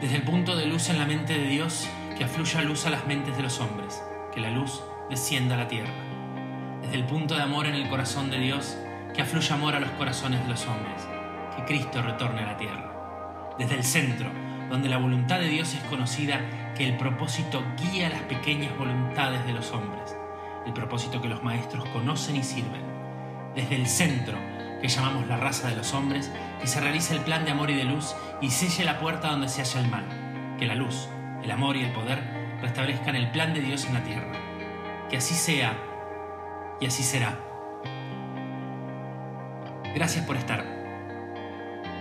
Desde el punto de luz en la mente de Dios, que afluya luz a las mentes de los hombres, que la luz descienda a la tierra. Desde el punto de amor en el corazón de Dios, que afluya amor a los corazones de los hombres, que Cristo retorne a la tierra. Desde el centro, donde la voluntad de Dios es conocida, que el propósito guía las pequeñas voluntades de los hombres, el propósito que los maestros conocen y sirven. Desde el centro, que llamamos la raza de los hombres, que se realice el plan de amor y de luz y selle la puerta donde se halla el mal, que la luz, el amor y el poder restablezcan el plan de Dios en la tierra. Que así sea y así será. Gracias por estar.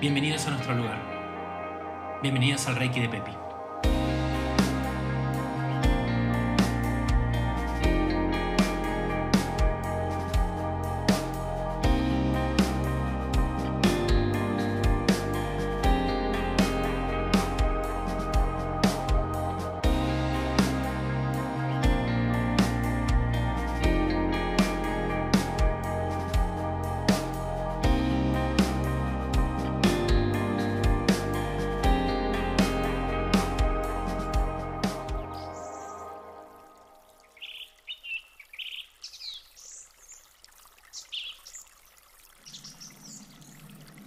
Bienvenidos a nuestro lugar. Bienvenidos al Reiki de Pepi.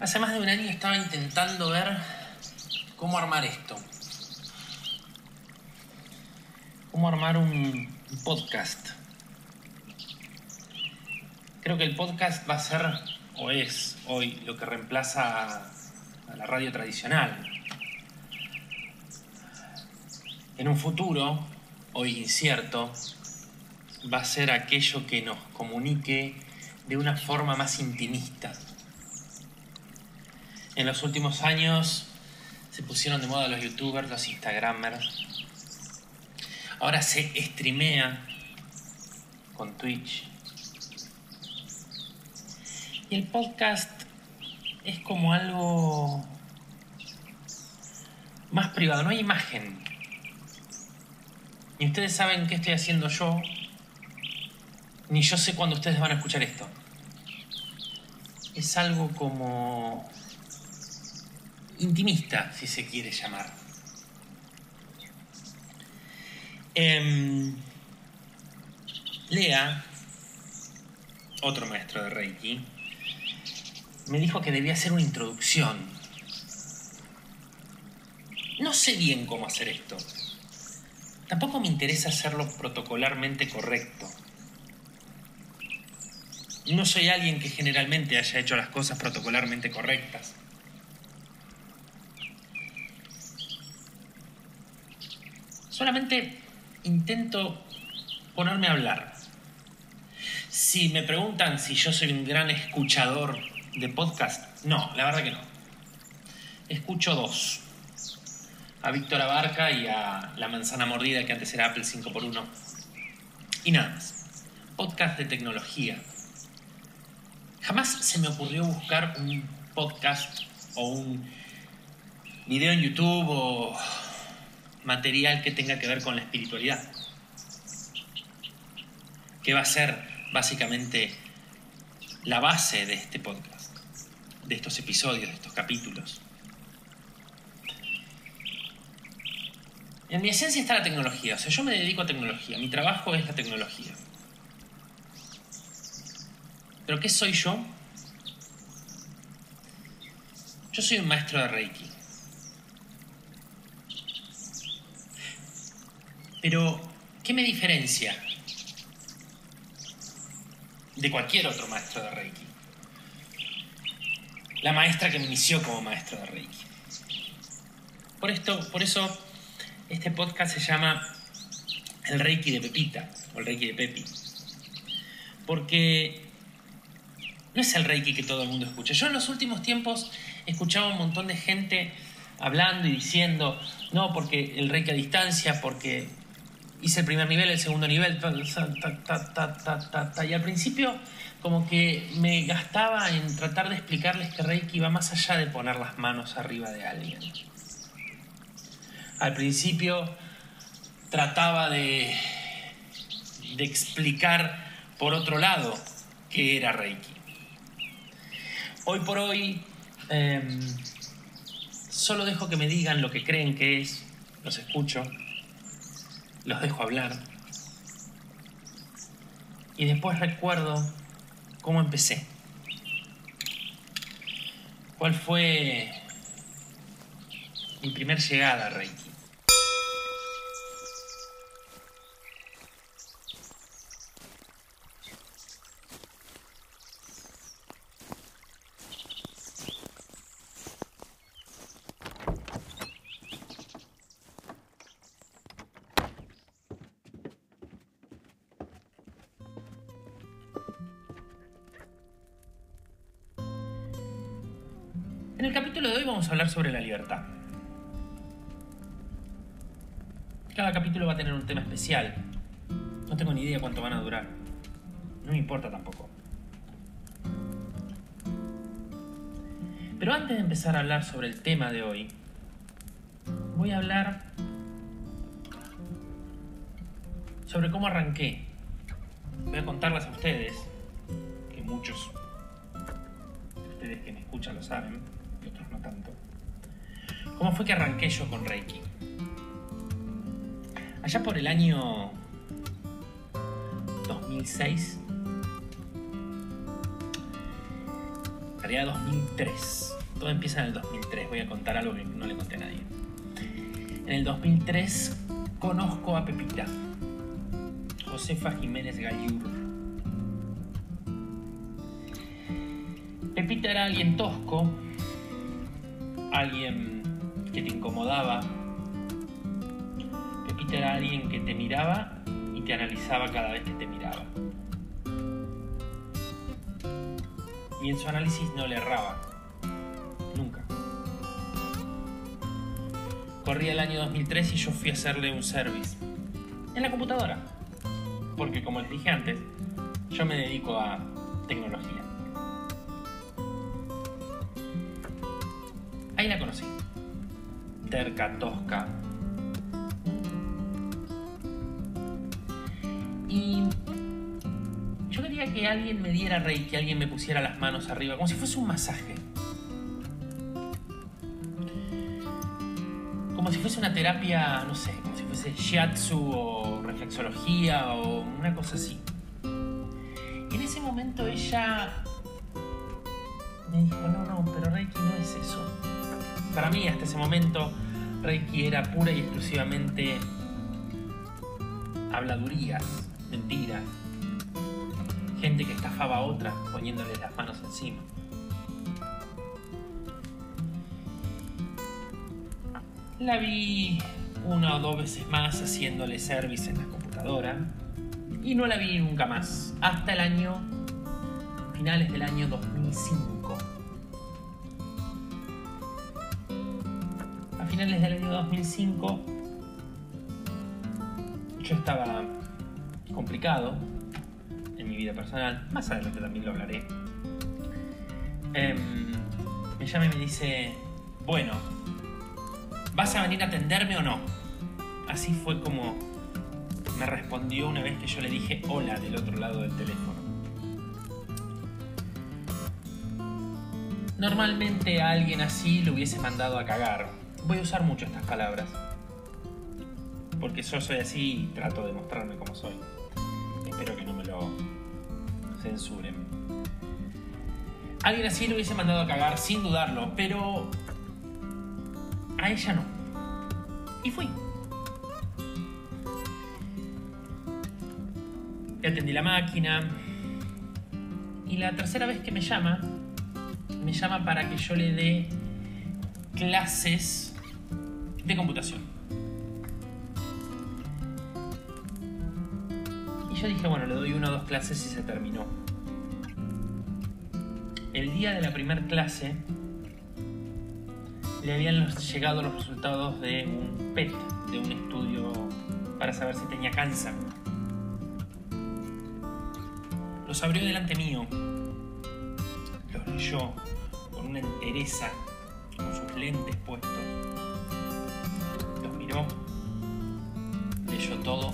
Hace más de un año estaba intentando ver cómo armar esto. Cómo armar un podcast. Creo que el podcast va a ser, o es hoy, lo que reemplaza a la radio tradicional. En un futuro, hoy incierto, va a ser aquello que nos comunique de una forma más intimista en los últimos años se pusieron de moda los youtubers, los instagramers. Ahora se streamea con Twitch. Y el podcast es como algo más privado, no hay imagen. Ni ustedes saben qué estoy haciendo yo, ni yo sé cuándo ustedes van a escuchar esto. Es algo como intimista, si se quiere llamar. Em, Lea, otro maestro de Reiki, me dijo que debía hacer una introducción. No sé bien cómo hacer esto. Tampoco me interesa hacerlo protocolarmente correcto. No soy alguien que generalmente haya hecho las cosas protocolarmente correctas. Solamente intento ponerme a hablar. Si me preguntan si yo soy un gran escuchador de podcast, no, la verdad que no. Escucho dos. A Víctor Abarca y a La Manzana Mordida, que antes era Apple 5x1. Y nada más. Podcast de tecnología. Jamás se me ocurrió buscar un podcast o un video en YouTube o material que tenga que ver con la espiritualidad, que va a ser básicamente la base de este podcast, de estos episodios, de estos capítulos. En mi esencia está la tecnología, o sea, yo me dedico a tecnología, mi trabajo es la tecnología. ¿Pero qué soy yo? Yo soy un maestro de Reiki. Pero, ¿qué me diferencia de cualquier otro maestro de Reiki? La maestra que me inició como maestro de Reiki. Por, esto, por eso este podcast se llama El Reiki de Pepita o el Reiki de Pepi. Porque no es el Reiki que todo el mundo escucha. Yo en los últimos tiempos escuchaba un montón de gente hablando y diciendo, no, porque el Reiki a distancia, porque hice el primer nivel, el segundo nivel, y al principio como que me gastaba en tratar de explicarles que Reiki va más allá de poner las manos arriba de alguien. Al principio trataba de, de explicar por otro lado qué era Reiki. Hoy por hoy em, solo dejo que me digan lo que creen que es, los escucho, los dejo hablar. Y después recuerdo cómo empecé. ¿Cuál fue mi primer llegada a Reiki? En el capítulo de hoy vamos a hablar sobre la libertad. Cada capítulo va a tener un tema especial. No tengo ni idea cuánto van a durar. No me importa tampoco. Pero antes de empezar a hablar sobre el tema de hoy, voy a hablar sobre cómo arranqué. Voy a contarles a ustedes, que muchos de ustedes que me escuchan lo saben, fue que arranqué yo con Reiki? Allá por el año 2006, en realidad 2003, todo empieza en el 2003, voy a contar algo que no le conté a nadie. En el 2003 conozco a Pepita, Josefa Jiménez Galliur. Pepita era alguien tosco, alguien que te incomodaba. Pepita era alguien que te miraba y te analizaba cada vez que te miraba. Y en su análisis no le erraba. Nunca. Corría el año 2003 y yo fui a hacerle un service. En la computadora. Porque como les dije antes, yo me dedico a tecnología. Ahí la conocí. Terca, tosca. Y yo quería que alguien me diera rey, que alguien me pusiera las manos arriba, como si fuese un masaje. Como si fuese una terapia, no sé, como si fuese shiatsu o reflexología o una cosa así. Y en ese momento ella me dijo, no, no, pero Reiki no es eso. Para mí, hasta ese momento, Reiki era pura y exclusivamente habladurías, mentiras. Gente que estafaba a otra poniéndole las manos encima. La vi una o dos veces más haciéndole service en la computadora y no la vi nunca más. Hasta el año, finales del año 2005. Finales del año 2005 yo estaba complicado en mi vida personal, más adelante también lo hablaré. Em, me llama y me dice, bueno, ¿vas a venir a atenderme o no? Así fue como me respondió una vez que yo le dije hola del otro lado del teléfono. Normalmente a alguien así lo hubiese mandado a cagar. Voy a usar mucho estas palabras. Porque yo soy así y trato de mostrarme como soy. Espero que no me lo censuren. Alguien así lo hubiese mandado a cagar sin dudarlo, pero a ella no. Y fui. Le atendí la máquina. Y la tercera vez que me llama, me llama para que yo le dé clases de computación. Y yo dije, bueno, le doy una o dos clases y se terminó. El día de la primera clase le habían llegado los resultados de un PET, de un estudio para saber si tenía cáncer. Los abrió delante mío, los leyó con una entereza, con sus lentes puestos. Miró, leyó todo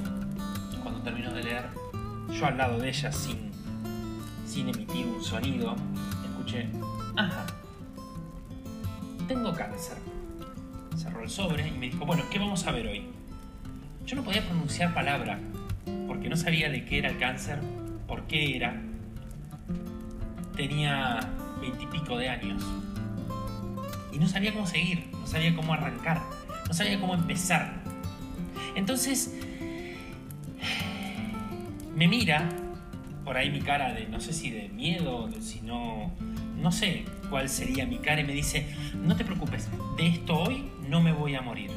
y cuando terminó de leer, yo al lado de ella sin, sin emitir un sonido, escuché, ajá, tengo cáncer. cerró el sobre y me dijo, bueno, ¿qué vamos a ver hoy? Yo no podía pronunciar palabra, porque no sabía de qué era el cáncer, por qué era. Tenía veintipico de años. Y no sabía cómo seguir, no sabía cómo arrancar, no sabía cómo empezar. Entonces, me mira, por ahí mi cara de, no sé si de miedo, de si no, no sé cuál sería mi cara, y me dice, no te preocupes, de esto hoy no me voy a morir.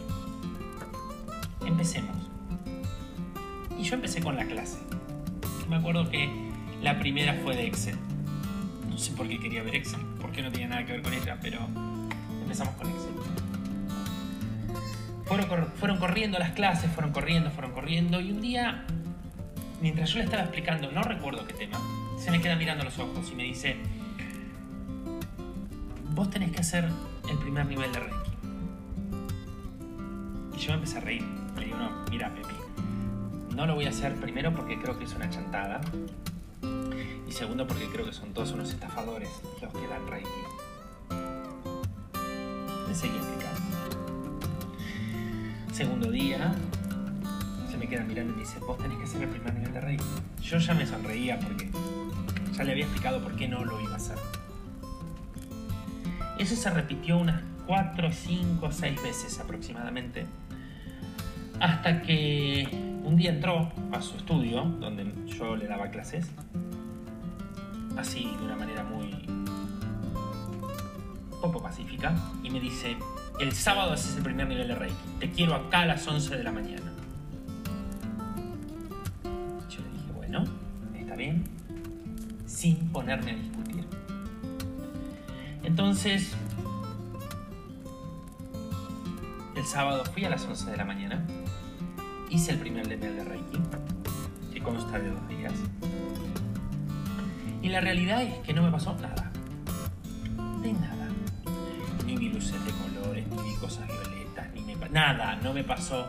Empecemos. Y yo empecé con la clase. Me acuerdo que la primera fue de Excel. No sé por qué quería ver Excel, porque no tenía nada que ver con ella, pero empezamos con Excel. Fueron, fueron corriendo las clases, fueron corriendo, fueron corriendo, y un día, mientras yo le estaba explicando, no recuerdo qué tema, se me queda mirando los ojos y me dice, vos tenés que hacer el primer nivel de Reiki. Y yo me empecé a reír. Le digo, no, mira, Pepi, no lo voy a hacer primero porque creo que es una chantada. Y segundo porque creo que son todos unos estafadores los que dan Reiki. Me seguí explicando. Segundo día, se me queda mirando y me dice, vos tenés que hacer el primer nivel de Reiki. Yo ya me sonreía porque ya le había explicado por qué no lo iba a hacer. Eso se repitió unas 4, 5, 6 veces aproximadamente. Hasta que un día entró a su estudio, donde yo le daba clases, así de una manera muy poco pacífica, y me dice, el sábado haces el primer nivel de Reiki, te quiero acá a las 11 de la mañana. Yo le dije, bueno, está bien, sin ponerme a discutir. Entonces, el sábado fui a las 11 de la mañana, hice el primer nivel de Reiki, que consta de dos días. Y la realidad es que no me pasó nada. De nada. Ni vi luces de vi cosas violetas, ni me... Nada, no me pasó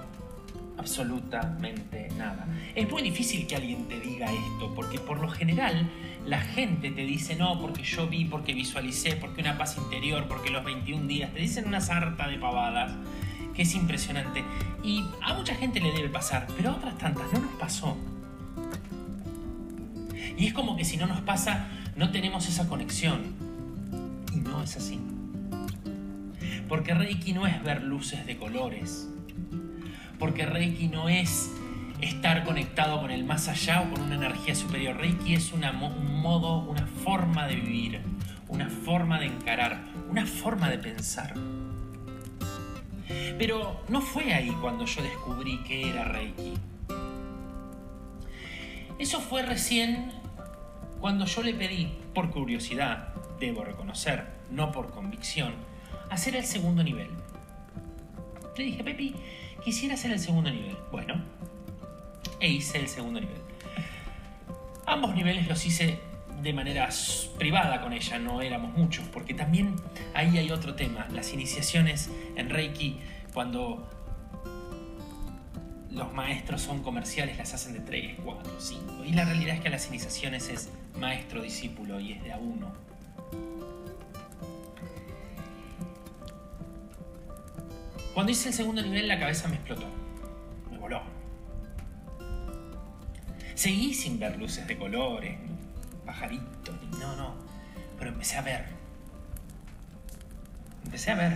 absolutamente nada. Es muy difícil que alguien te diga esto, porque por lo general la gente te dice, no, porque yo vi, porque visualicé, porque una paz interior, porque los 21 días, te dicen una sarta de pavadas, que es impresionante. Y a mucha gente le debe pasar, pero a otras tantas no nos pasó. Y es como que si no nos pasa, no tenemos esa conexión. Y no es así. Porque Reiki no es ver luces de colores. Porque Reiki no es estar conectado con el más allá o con una energía superior. Reiki es un modo, una forma de vivir, una forma de encarar, una forma de pensar. Pero no fue ahí cuando yo descubrí que era Reiki. Eso fue recién cuando yo le pedí, por curiosidad, debo reconocer, no por convicción, hacer el segundo nivel. Le dije, Pepi, quisiera hacer el segundo nivel. Bueno, e hice el segundo nivel. Ambos niveles los hice de manera privada con ella, no éramos muchos, porque también ahí hay otro tema. Las iniciaciones en Reiki, cuando los maestros son comerciales, las hacen de 3, 4, 5. Y la realidad es que las iniciaciones es maestro-discípulo y es de a uno. Cuando hice el segundo nivel la cabeza me explotó, me voló. Seguí sin ver luces de colores, pajaritos, no, no, pero empecé a ver. Empecé a ver.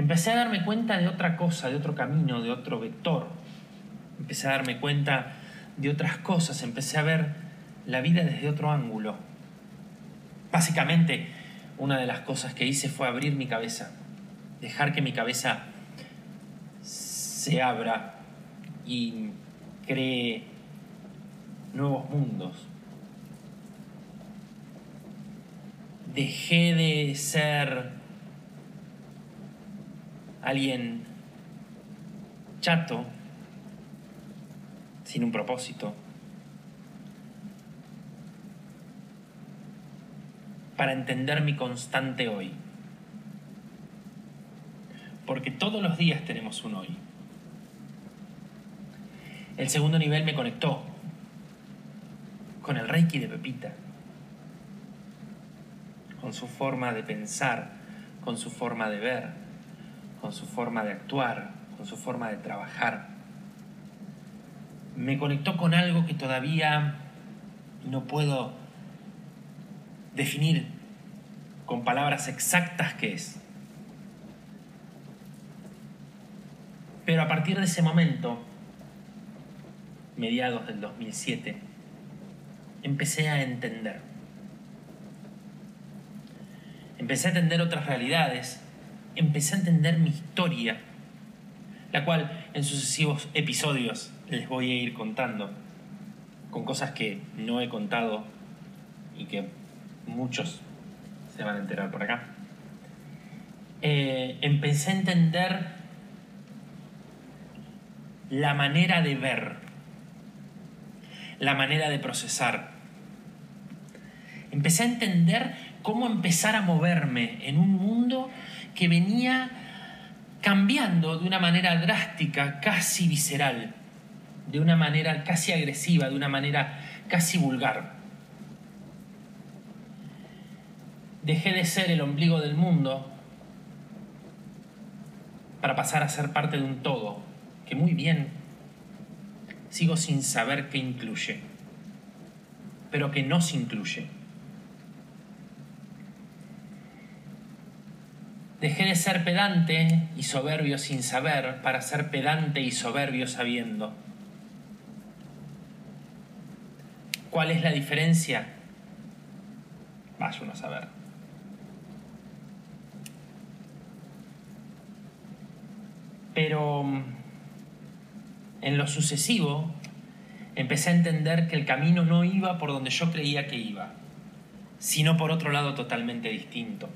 Empecé a darme cuenta de otra cosa, de otro camino, de otro vector. Empecé a darme cuenta de otras cosas, empecé a ver la vida desde otro ángulo. Básicamente, una de las cosas que hice fue abrir mi cabeza, dejar que mi cabeza se abra y cree nuevos mundos. Dejé de ser alguien chato, sin un propósito, para entender mi constante hoy. porque todos los días tenemos un hoy. El segundo nivel me conectó con el Reiki de Pepita, con su forma de pensar, con su forma de ver, con su forma de actuar, con su forma de trabajar. Me conectó con algo que todavía no puedo definir con palabras exactas qué es. Pero a partir de ese momento, mediados del 2007, empecé a entender. Empecé a entender otras realidades, empecé a entender mi historia, la cual en sucesivos episodios les voy a ir contando, con cosas que no he contado y que muchos se van a enterar por acá. Eh, empecé a entender la manera de ver, la manera de procesar. Empecé a entender cómo empezar a moverme en un mundo que venía cambiando de una manera drástica, casi visceral, de una manera casi agresiva, de una manera casi vulgar. Dejé de ser el ombligo del mundo para pasar a ser parte de un todo, que muy bien sigo sin saber qué incluye, pero que no se incluye. Dejé de ser pedante y soberbio sin saber para ser pedante y soberbio sabiendo. ¿Cuál es la diferencia? Vaya uno a saber. Pero mm, en lo sucesivo empecé a entender que el camino no iba por donde yo creía que iba, sino por otro lado totalmente distinto.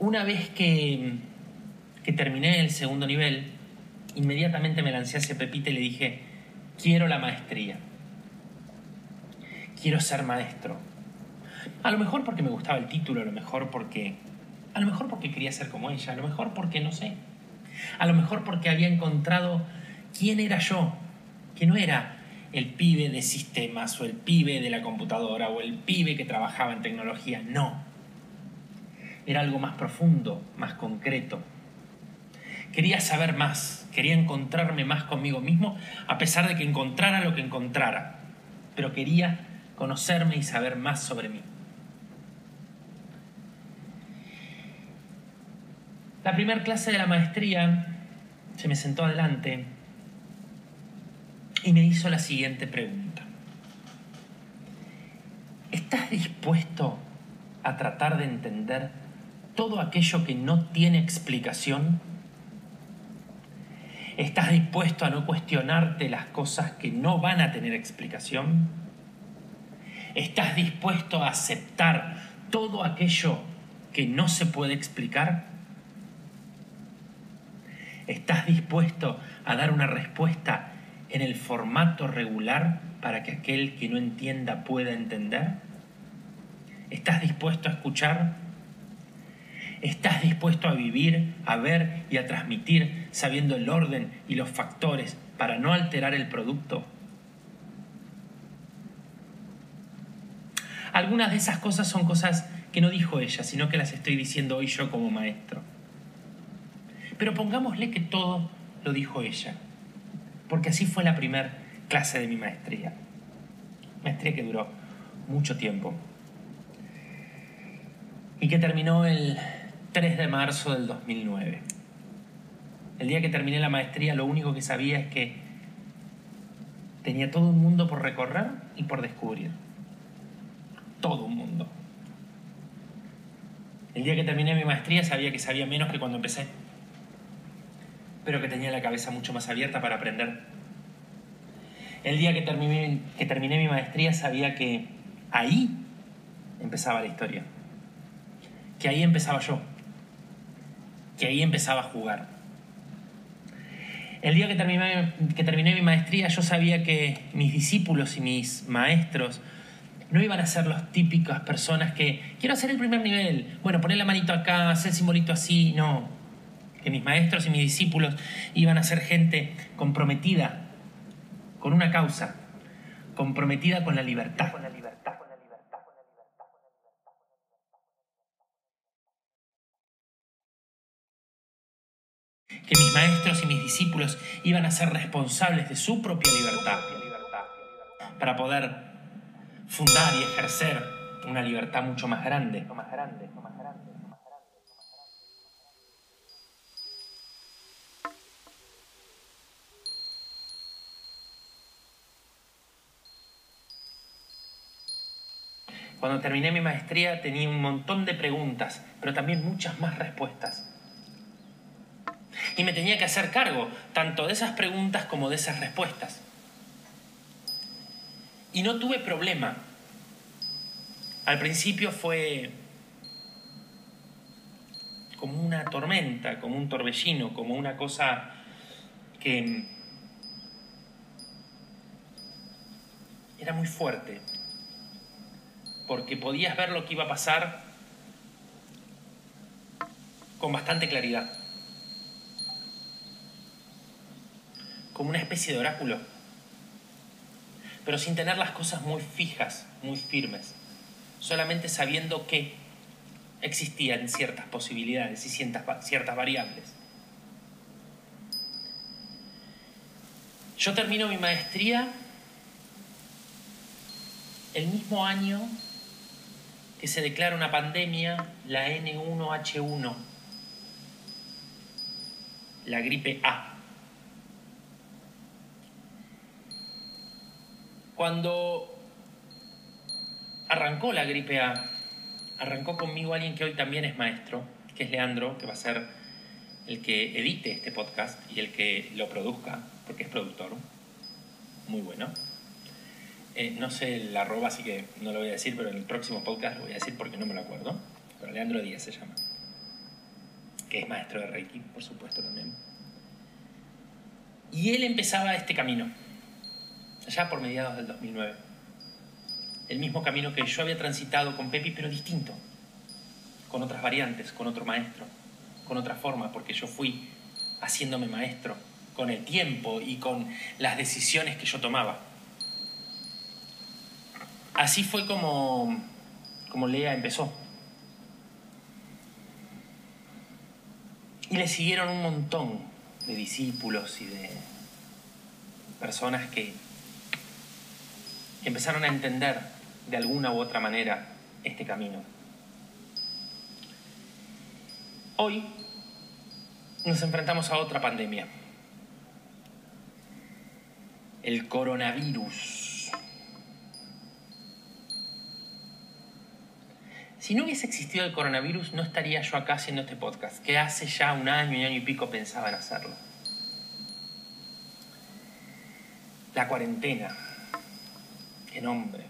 Una vez que, que terminé el segundo nivel, inmediatamente me lancé hacia Pepita y le dije, quiero la maestría, quiero ser maestro. A lo mejor porque me gustaba el título, a lo mejor porque a lo mejor porque quería ser como ella, a lo mejor porque no sé. A lo mejor porque había encontrado quién era yo, que no era el pibe de sistemas o el pibe de la computadora o el pibe que trabajaba en tecnología, no. Era algo más profundo, más concreto. Quería saber más, quería encontrarme más conmigo mismo, a pesar de que encontrara lo que encontrara, pero quería conocerme y saber más sobre mí. La primera clase de la maestría se me sentó adelante y me hizo la siguiente pregunta. ¿Estás dispuesto a tratar de entender todo aquello que no tiene explicación? ¿Estás dispuesto a no cuestionarte las cosas que no van a tener explicación? ¿Estás dispuesto a aceptar todo aquello que no se puede explicar? ¿Estás dispuesto a dar una respuesta en el formato regular para que aquel que no entienda pueda entender? ¿Estás dispuesto a escuchar? ¿Estás dispuesto a vivir, a ver y a transmitir sabiendo el orden y los factores para no alterar el producto? Algunas de esas cosas son cosas que no dijo ella, sino que las estoy diciendo hoy yo como maestro. Pero pongámosle que todo lo dijo ella, porque así fue la primera clase de mi maestría. Maestría que duró mucho tiempo y que terminó el 3 de marzo del 2009. El día que terminé la maestría lo único que sabía es que tenía todo un mundo por recorrer y por descubrir. Todo un mundo. El día que terminé mi maestría sabía que sabía menos que cuando empecé pero que tenía la cabeza mucho más abierta para aprender. El día que terminé, que terminé mi maestría sabía que ahí empezaba la historia, que ahí empezaba yo, que ahí empezaba a jugar. El día que terminé, mi maestría yo sabía que mis discípulos y mis maestros no iban a ser las típicas personas que quiero hacer el primer nivel, bueno, poner la manito acá, hacer simbolito así, no. Que mis maestros y mis discípulos iban a ser gente comprometida con una causa, comprometida con la libertad. Que mis maestros y mis discípulos iban a ser responsables de su propia libertad para poder fundar y ejercer una libertad mucho más grande. Cuando terminé mi maestría tenía un montón de preguntas, pero también muchas más respuestas. Y me tenía que hacer cargo tanto de esas preguntas como de esas respuestas. Y no tuve problema. Al principio fue como una tormenta, como un torbellino, como una cosa que era muy fuerte, porque podías ver lo que iba a pasar con bastante claridad, como una especie de oráculo pero sin tener las cosas muy fijas, muy firmes, solamente sabiendo que existían ciertas posibilidades y ciertas, ciertas variables. Yo termino mi maestría el mismo año que se declara una pandemia, la N1H1, la gripe A. Cuando arrancó la gripe A, arrancó conmigo alguien que hoy también es maestro, que es Leandro, que va a ser el que edite este podcast y el que lo produzca, porque es productor. Muy bueno. Eh, no sé el arroba, así que no lo voy a decir, pero en el próximo podcast lo voy a decir porque no me lo acuerdo. Pero Leandro Díaz se llama. Que es maestro de Reiki, por supuesto también. Y él empezaba este camino allá por mediados del 2009. El mismo camino que yo había transitado con Pepi, pero distinto, con otras variantes, con otro maestro, con otra forma, porque yo fui haciéndome maestro con el tiempo y con las decisiones que yo tomaba. Así fue como, como Lea empezó. Y le siguieron un montón de discípulos y de personas que empezaron a entender de alguna u otra manera este camino. Hoy nos enfrentamos a otra pandemia, el coronavirus. Si no hubiese existido el coronavirus, no estaría yo acá haciendo este podcast, que hace ya un año y año y pico pensaba en hacerlo. La cuarentena, Nombre.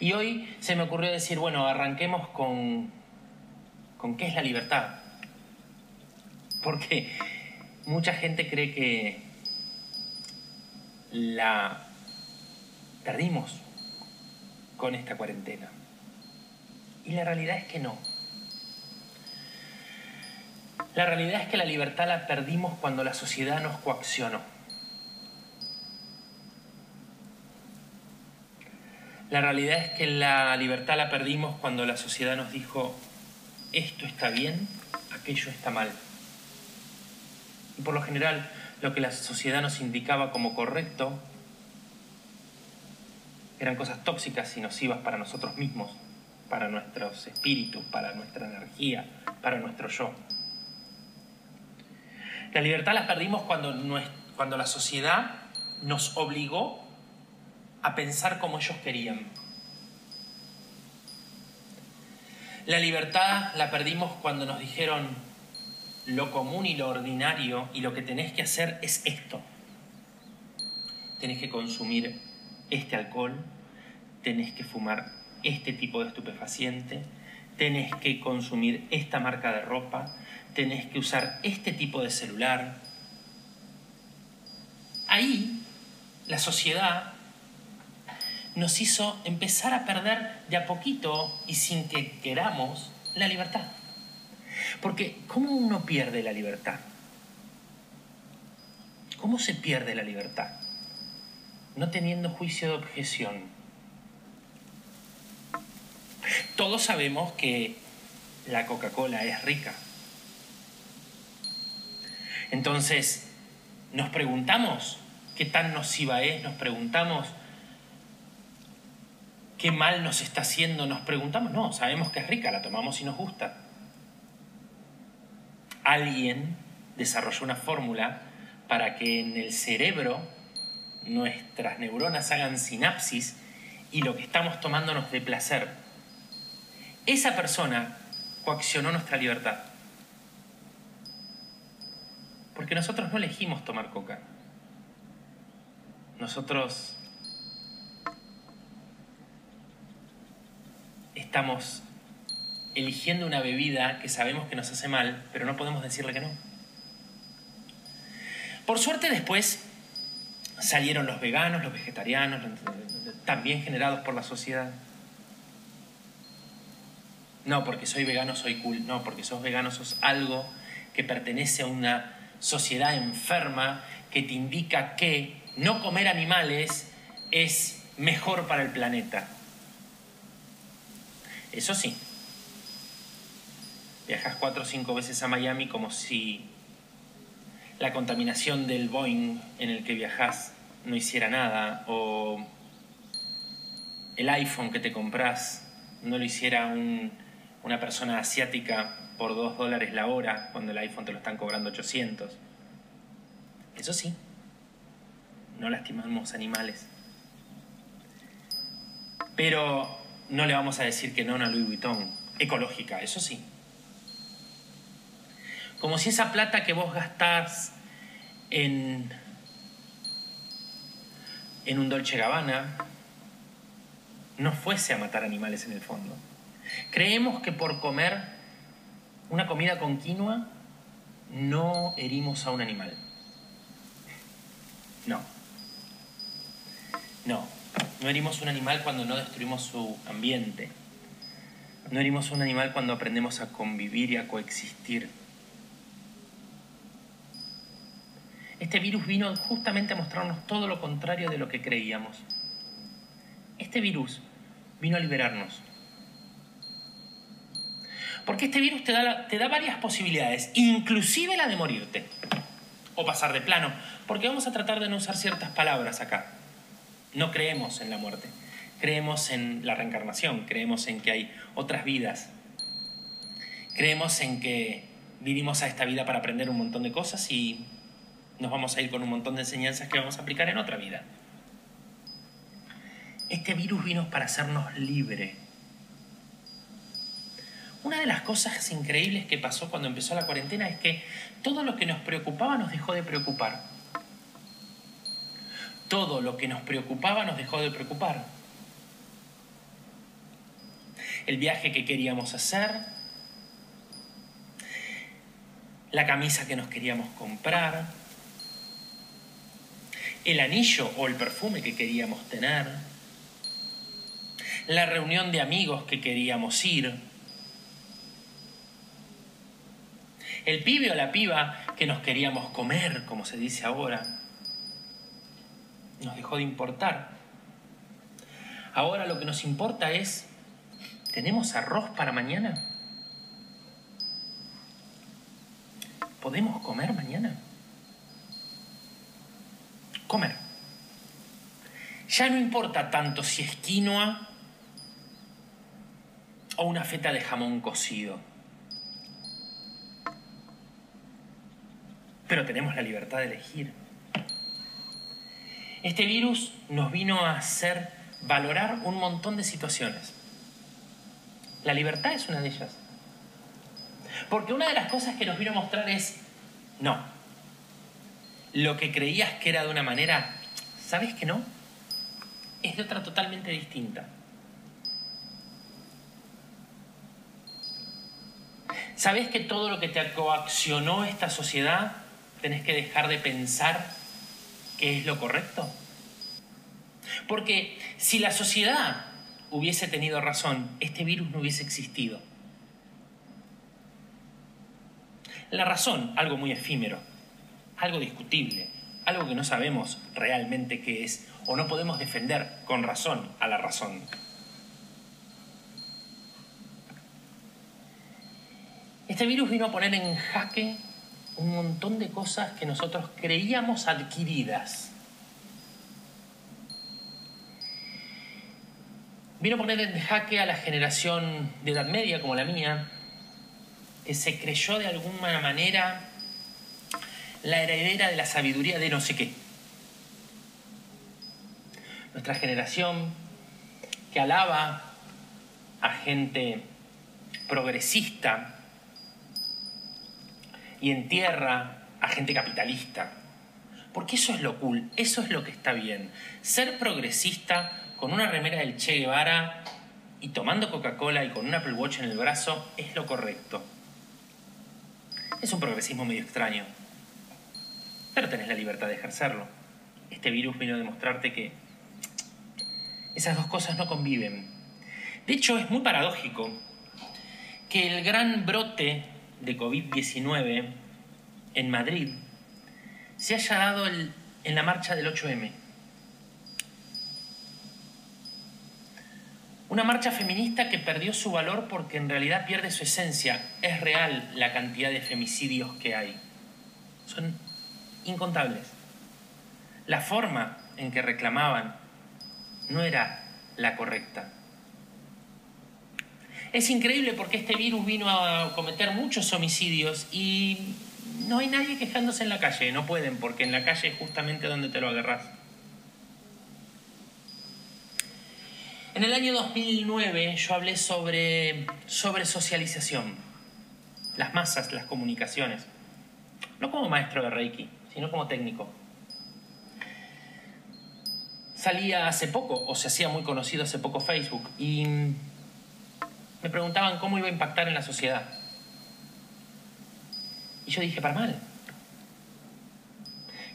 Y hoy se me ocurrió decir, bueno, arranquemos con, con qué es la libertad. Porque mucha gente cree que la perdimos con esta cuarentena. Y la realidad es que no. La realidad es que la libertad la perdimos cuando la sociedad nos coaccionó. La realidad es que la libertad la perdimos cuando la sociedad nos dijo, esto está bien, aquello está mal. Y por lo general, lo que la sociedad nos indicaba como correcto eran cosas tóxicas y nocivas para nosotros mismos, para nuestros espíritus, para nuestra energía, para nuestro yo. La libertad la perdimos cuando, cuando la sociedad nos obligó a pensar como ellos querían. La libertad la perdimos cuando nos dijeron lo común y lo ordinario y lo que tenés que hacer es esto. Tenés que consumir este alcohol, tenés que fumar este tipo de estupefaciente, tenés que consumir esta marca de ropa, tenés que usar este tipo de celular. Ahí la sociedad nos hizo empezar a perder de a poquito y sin que queramos la libertad. Porque ¿cómo uno pierde la libertad? ¿Cómo se pierde la libertad? No teniendo juicio de objeción. Todos sabemos que la Coca-Cola es rica. Entonces, nos preguntamos qué tan nociva es, nos preguntamos qué mal nos está haciendo, nos preguntamos, no, sabemos que es rica, la tomamos y nos gusta. Alguien desarrolló una fórmula para que en el cerebro nuestras neuronas hagan sinapsis y lo que estamos tomando nos dé placer. Esa persona coaccionó nuestra libertad. Porque nosotros no elegimos tomar coca. Nosotros estamos eligiendo una bebida que sabemos que nos hace mal, pero no podemos decirle que no. Por suerte después salieron los veganos, los vegetarianos, también generados por la sociedad. No, porque soy vegano soy cool. No, porque sos vegano sos algo que pertenece a una sociedad enferma que te indica que no comer animales es mejor para el planeta. Eso sí, viajas cuatro o cinco veces a Miami como si la contaminación del Boeing en el que viajas no hiciera nada, o el iPhone que te compras no lo hiciera una persona asiática por dos dólares la hora cuando el iPhone te lo están cobrando 800. Eso sí, no lastimamos animales. Pero no le vamos a decir que no a Louis Vuitton ecológica, eso sí. Como si esa plata que vos gastás en, en un Dolce Gabbana no fuese a matar animales en el fondo. Creemos que por comer una comida con quinoa no herimos a un animal. No. No. No herimos un animal cuando no destruimos su ambiente. No herimos un animal cuando aprendemos a convivir y a coexistir. Este virus vino justamente a mostrarnos todo lo contrario de lo que creíamos. Este virus vino a liberarnos. Porque este virus te da, te da varias posibilidades, inclusive la de morirte o pasar de plano, porque vamos a tratar de no usar ciertas palabras acá. No creemos en la muerte, creemos en la reencarnación, creemos en que hay otras vidas, creemos en que vinimos a esta vida para aprender un montón de cosas y nos vamos a ir con un montón de enseñanzas que vamos a aplicar en otra vida. Este virus vino para hacernos libres. Una de las cosas increíbles que pasó cuando empezó la cuarentena es que todo lo que nos preocupaba nos dejó de preocupar. Todo lo que nos preocupaba nos dejó de preocupar. El viaje que queríamos hacer, la camisa que nos queríamos comprar, el anillo o el perfume que queríamos tener, la reunión de amigos que queríamos ir, el pibe o la piba que nos queríamos comer, como se dice ahora, nos dejó de importar. Ahora lo que nos importa es, ¿tenemos arroz para mañana? ¿Podemos comer mañana? comer. Ya no importa tanto si es quinoa o una feta de jamón cocido. Pero tenemos la libertad de elegir. Este virus nos vino a hacer valorar un montón de situaciones. La libertad es una de ellas. Porque una de las cosas que nos vino a mostrar es, no, lo que creías que era de una manera, ¿sabes que no? Es de otra totalmente distinta. ¿Sabes que todo lo que te coaccionó esta sociedad tenés que dejar de pensar que es lo correcto? Porque si la sociedad hubiese tenido razón, este virus no hubiese existido. La razón, algo muy efímero, algo discutible, algo que no sabemos realmente qué es, o no podemos defender con razón a la razón. Este virus vino a poner en jaque un montón de cosas que nosotros creíamos adquiridas. Vino a poner en jaque a la generación de edad media como la mía, que se creyó de alguna manera la heredera de la sabiduría de no sé qué. Nuestra generación que alaba a gente progresista y entierra a gente capitalista. Porque eso es lo cool, eso es lo que está bien. Ser progresista con una remera del Che Guevara y tomando Coca-Cola y con un Apple Watch en el brazo es lo correcto. Es un progresismo medio extraño. Pero tenés la libertad de ejercerlo. Este virus vino a demostrarte que esas dos cosas no conviven. De hecho, es muy paradójico que el gran brote de COVID-19 en Madrid se haya dado en la marcha del 8M. Una marcha feminista que perdió su valor porque en realidad pierde su esencia. Es real la cantidad de femicidios que hay. Son incontables. La forma en que reclamaban no era la correcta. Es increíble porque este virus vino a cometer muchos homicidios y no hay nadie quejándose en la calle. No pueden porque en la calle es justamente donde te lo agarras. En el año 2009 yo hablé sobre, sobre socialización, las masas, las comunicaciones. No como maestro de Reiki, sino como técnico. Salía hace poco, o se hacía muy conocido hace poco Facebook, y me preguntaban cómo iba a impactar en la sociedad. Y yo dije, para mal.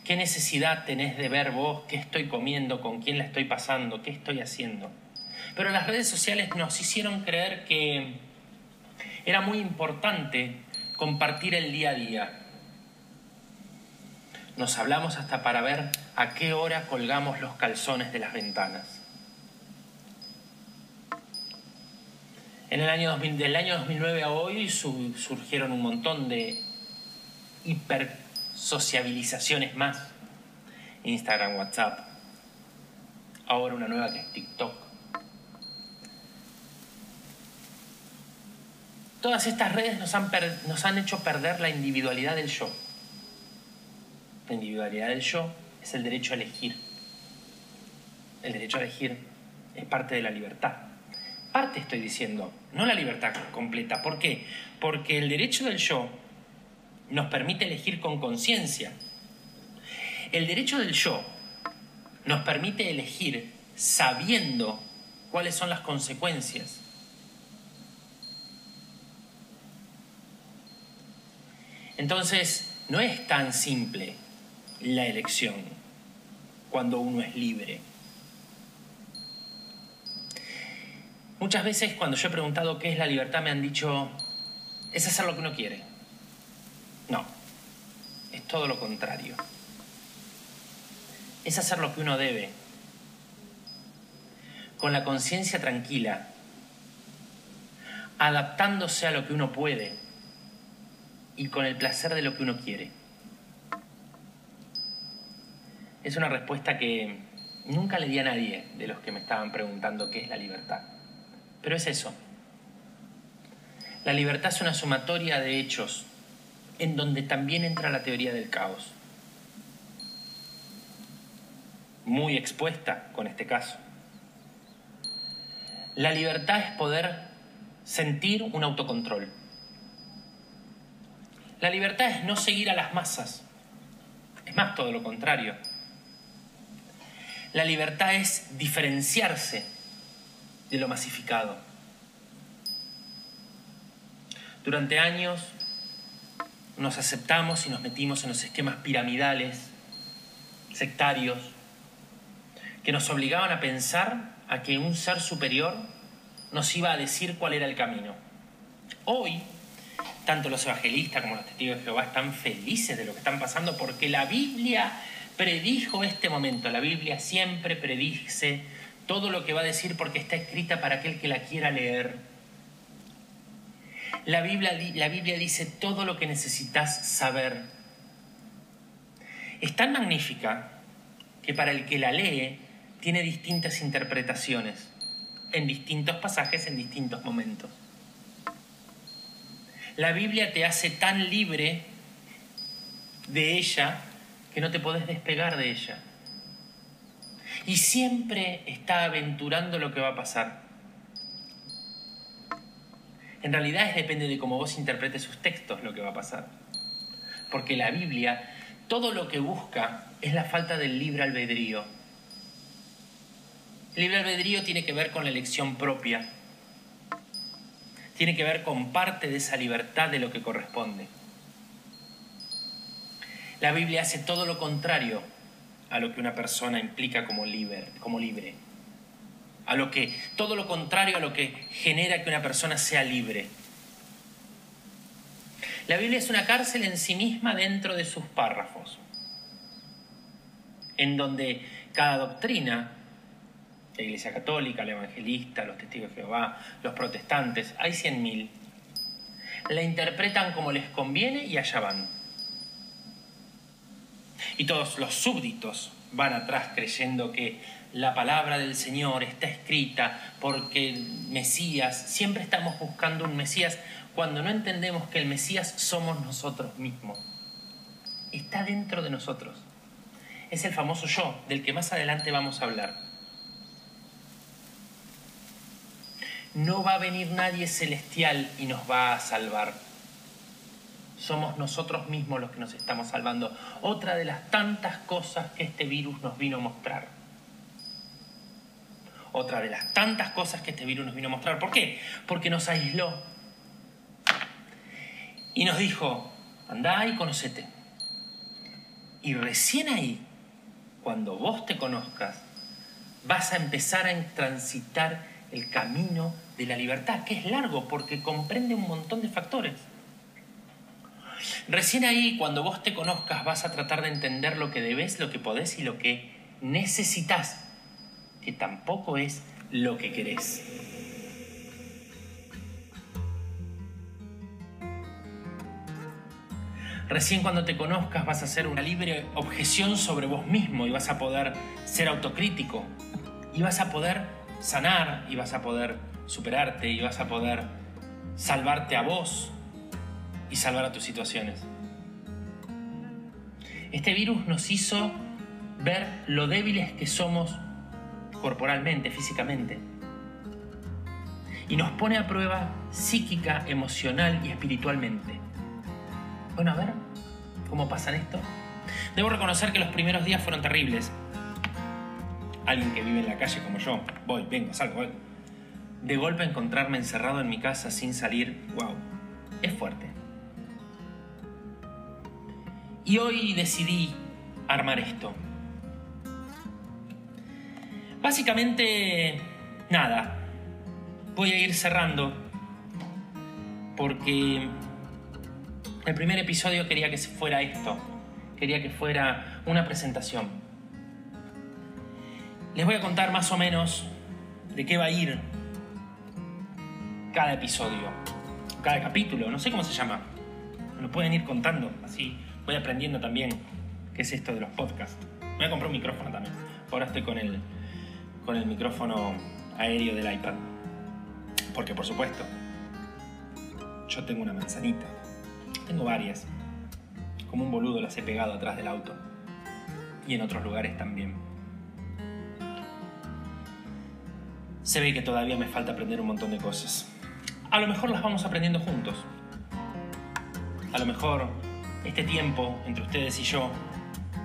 ¿Qué necesidad tenés de ver vos qué estoy comiendo, con quién la estoy pasando, qué estoy haciendo? Pero las redes sociales nos hicieron creer que era muy importante compartir el día a día. Nos hablamos hasta para ver a qué hora colgamos los calzones de las ventanas. En el año del año 2009 a hoy surgieron un montón de hipersociabilizaciones más. Instagram, WhatsApp. Ahora una nueva que es TikTok. Todas estas redes nos han, nos han hecho perder la individualidad del yo. La individualidad del yo es el derecho a elegir. El derecho a elegir es parte de la libertad parte estoy diciendo, no la libertad completa. ¿Por qué? Porque el derecho del yo nos permite elegir con conciencia. El derecho del yo nos permite elegir sabiendo cuáles son las consecuencias. Entonces, no es tan simple la elección cuando uno es libre. Muchas veces cuando yo he preguntado qué es la libertad me han dicho, es hacer lo que uno quiere. No, es todo lo contrario. Es hacer lo que uno debe, con la conciencia tranquila, adaptándose a lo que uno puede y con el placer de lo que uno quiere. Es una respuesta que nunca le di a nadie de los que me estaban preguntando qué es la libertad. Pero es eso. La libertad es una sumatoria de hechos en donde también entra la teoría del caos. Muy expuesta con este caso. La libertad es poder sentir un autocontrol. La libertad es no seguir a las masas. Es más todo lo contrario. La libertad es diferenciarse de lo masificado. Durante años nos aceptamos y nos metimos en los esquemas piramidales, sectarios, que nos obligaban a pensar a que un ser superior nos iba a decir cuál era el camino. Hoy, tanto los evangelistas como los testigos de Jehová están felices de lo que están pasando porque la Biblia predijo este momento. La Biblia siempre predice todo lo que va a decir porque está escrita para aquel que la quiera leer. La Biblia, dice todo lo que necesitas saber. Es tan magnífica que para el que la lee tiene distintas interpretaciones en distintos pasajes, en distintos momentos. La Biblia te hace tan libre de ella que no te podés despegar de ella. Y siempre está aventurando lo que va a pasar. En realidad es depende de cómo vos interpretes sus textos lo que va a pasar. Porque la Biblia, todo lo que busca es la falta del libre albedrío. El libre albedrío tiene que ver con la elección propia tiene que ver con parte de esa libertad de lo que corresponde. La Biblia hace todo lo contrario a lo que una persona implica como libre, como libre. A lo que todo lo contrario a lo que genera que una persona sea libre. La Biblia es una cárcel en sí misma dentro de sus párrafos, en donde cada doctrina la Iglesia Católica, la Evangelista, los Testigos de Jehová, los protestantes, hay cien mil, la interpretan como les conviene y allá van. Y todos los súbditos van atrás creyendo que la palabra del Señor está escrita porque el Mesías, siempre estamos buscando un Mesías cuando no entendemos que el Mesías somos nosotros mismos. Está dentro de nosotros. Es el famoso yo, del que más adelante vamos a hablar. no va a venir nadie celestial y nos va a salvar. Somos nosotros mismos los que nos estamos salvando. Otra de las tantas cosas que este virus nos vino a mostrar. Otra de las tantas cosas que este virus nos vino a mostrar. ¿Por qué? Porque nos aisló. Y nos dijo, andá y conocete. Y recién ahí, cuando vos te conozcas, vas a empezar a transitar el camino de la libertad, que es largo porque comprende un montón de factores. Recién ahí, cuando vos te conozcas, vas a tratar de entender lo que debes, lo que podés y lo que necesitas, que tampoco es lo que querés. Recién cuando te conozcas vas a hacer una libre objeción sobre vos mismo y vas a poder ser autocrítico y vas a poder sanar y vas a poder superarte y vas a poder salvarte a vos y salvar a tus situaciones. Este virus nos hizo ver lo débiles que somos corporalmente, físicamente. Y nos pone a prueba psíquica, emocional y espiritualmente. Bueno, a ver, ¿cómo pasa esto? Debo reconocer que los primeros días fueron terribles. Alguien que vive en la calle como yo, voy, vengo, salgo, voy de golpe encontrarme encerrado en mi casa sin salir, wow, es fuerte. Y hoy decidí armar esto. Básicamente, nada, voy a ir cerrando porque el primer episodio quería que fuera esto, quería que fuera una presentación. Les voy a contar más o menos de qué va a ir cada episodio, cada capítulo, no sé cómo se llama. Lo pueden ir contando, así voy aprendiendo también qué es esto de los podcasts. Me voy a comprar un micrófono también. Ahora estoy con el, con el micrófono aéreo del iPad. Porque por supuesto, yo tengo una manzanita. Tengo varias. Como un boludo las he pegado atrás del auto. Y en otros lugares también. Se ve que todavía me falta aprender un montón de cosas a lo mejor las vamos aprendiendo juntos. A lo mejor este tiempo entre ustedes y yo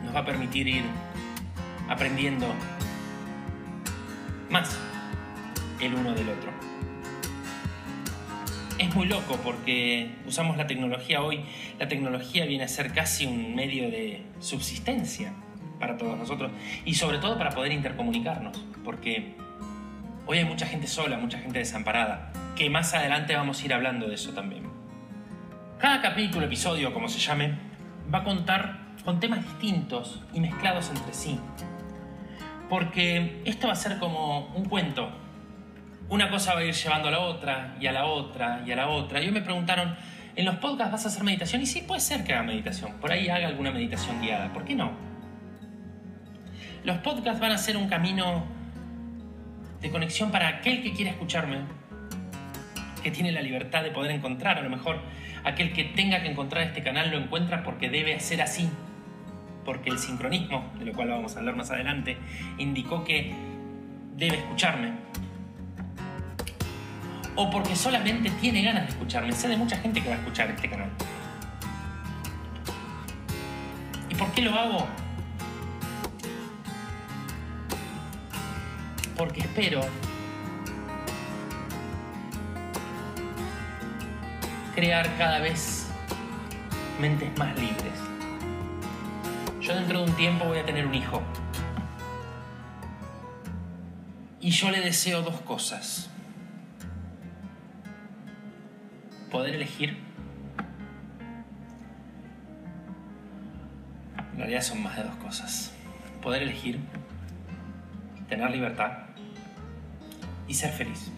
nos va a permitir ir aprendiendo más el uno del otro. Es muy loco porque usamos la tecnología hoy, la tecnología viene a ser casi un medio de subsistencia para todos nosotros y sobre todo para poder intercomunicarnos, porque hoy hay mucha gente sola, mucha gente desamparada, que más adelante vamos a ir hablando de eso también. Cada capítulo, episodio, como se llame, va a contar con temas distintos y mezclados entre sí. Porque esto va a ser como un cuento. Una cosa va a ir llevando a la otra, y a la otra, y a la otra. Y hoy me preguntaron, ¿en los podcasts vas a hacer meditación? Y sí, puede ser que haga meditación. Por ahí haga alguna meditación guiada. ¿Por qué no? Los podcasts van a ser un camino de conexión para aquel que quiere escucharme, que tiene la libertad de poder encontrar a lo mejor Aquel que tenga que encontrar este canal lo encuentra porque debe ser así, porque el sincronismo, de lo cual vamos a hablar más adelante, indicó que debe escucharme. O porque solamente tiene ganas de escucharme. Sé de mucha gente que va a escuchar este canal. ¿Y por qué lo hago? Porque espero crear cada vez mentes más libres. Yo dentro de un tiempo voy a tener un hijo. Y yo le deseo dos cosas. Poder elegir. En realidad son más de dos cosas. Poder elegir, tener libertad y ser feliz.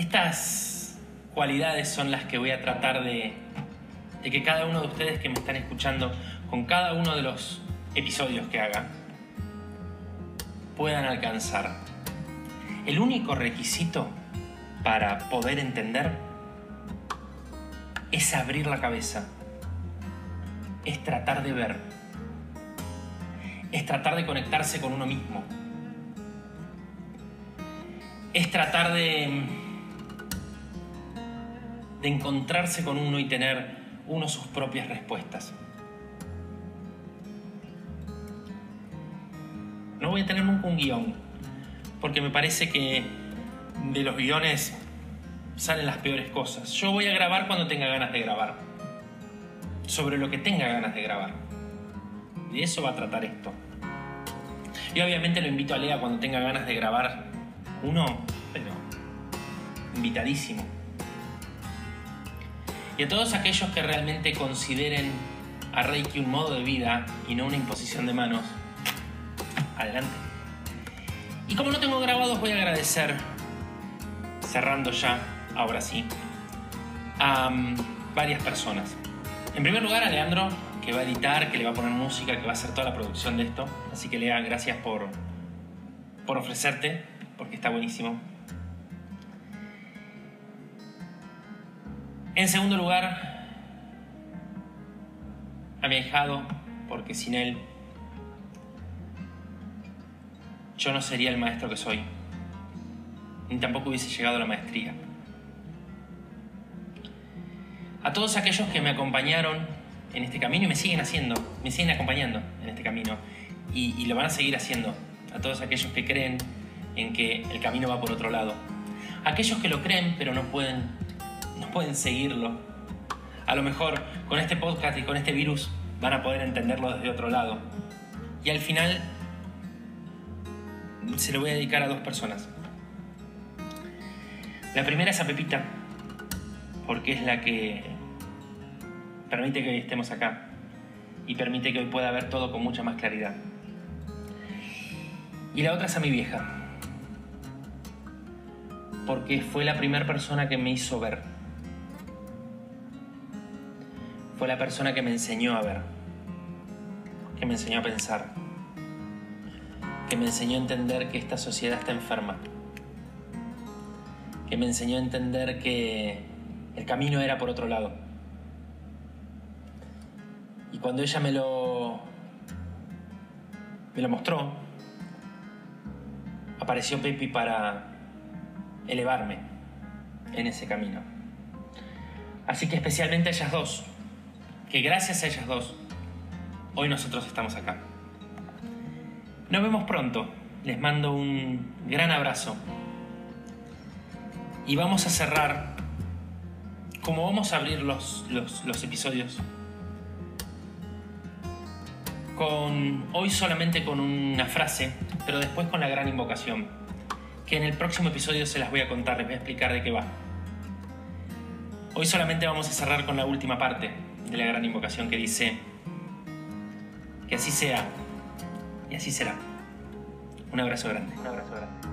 Estas cualidades son las que voy a tratar de, que cada uno de ustedes que me están escuchando, con cada uno de los episodios que haga, puedan alcanzar. El único requisito para poder entender es abrir la cabeza, es tratar de ver, es tratar de conectarse con uno mismo, es tratar de de encontrarse con uno y tener uno sus propias respuestas. No voy a tener nunca un guion, porque me parece que de los guiones salen las peores cosas. Yo voy a grabar cuando tenga ganas de grabar, sobre lo que tenga ganas de grabar. De eso va a tratar esto. Y obviamente lo invito a Lea cuando tenga ganas de grabar uno, pero invitadísimo. Y a todos aquellos que realmente consideren a Reiki un modo de vida y no una imposición de manos, adelante. Y como no tengo grabados, voy a agradecer, cerrando ya, ahora sí, a mm, varias personas. En primer lugar, a Leandro, que va a editar, que le va a poner música, que va a hacer toda la producción de esto. Así que Lea, gracias por, por ofrecerte, porque está buenísimo. En segundo lugar, a mi ahijado, porque sin él yo no sería el maestro que soy, ni tampoco hubiese llegado a la maestría. A todos aquellos que me acompañaron en este camino y me siguen haciendo, me siguen acompañando en este camino y, y lo van a seguir haciendo. A todos aquellos que creen en que el camino va por otro lado. Aquellos que lo creen pero no pueden no pueden seguirlo. A lo mejor con este podcast y con este virus van a poder entenderlo desde otro lado. Y al final se lo voy a dedicar a dos personas. La primera es a Pepita, porque es la que permite que hoy estemos acá y permite que hoy pueda ver todo con mucha más claridad. Y la otra es a mi vieja, porque fue la primera persona que me hizo ver fue la persona que me enseñó a ver, que me enseñó a pensar, que me enseñó a entender que esta sociedad está enferma, que me enseñó a entender que el camino era por otro lado. Y cuando ella me lo me lo mostró, apareció Pepi para elevarme en ese camino. Así que especialmente a ellas dos, que gracias a ellas dos, hoy nosotros estamos acá. Nos vemos pronto. Les mando un gran abrazo. Y vamos a cerrar, como vamos a abrir los, los, los episodios, con, hoy solamente con una frase, pero después con la gran invocación, que en el próximo episodio se las voy a contar, les voy a explicar de qué va. Hoy solamente vamos a cerrar con la última parte, de la gran invocación que dice, que así sea y así será. Un abrazo grande. Un abrazo grande.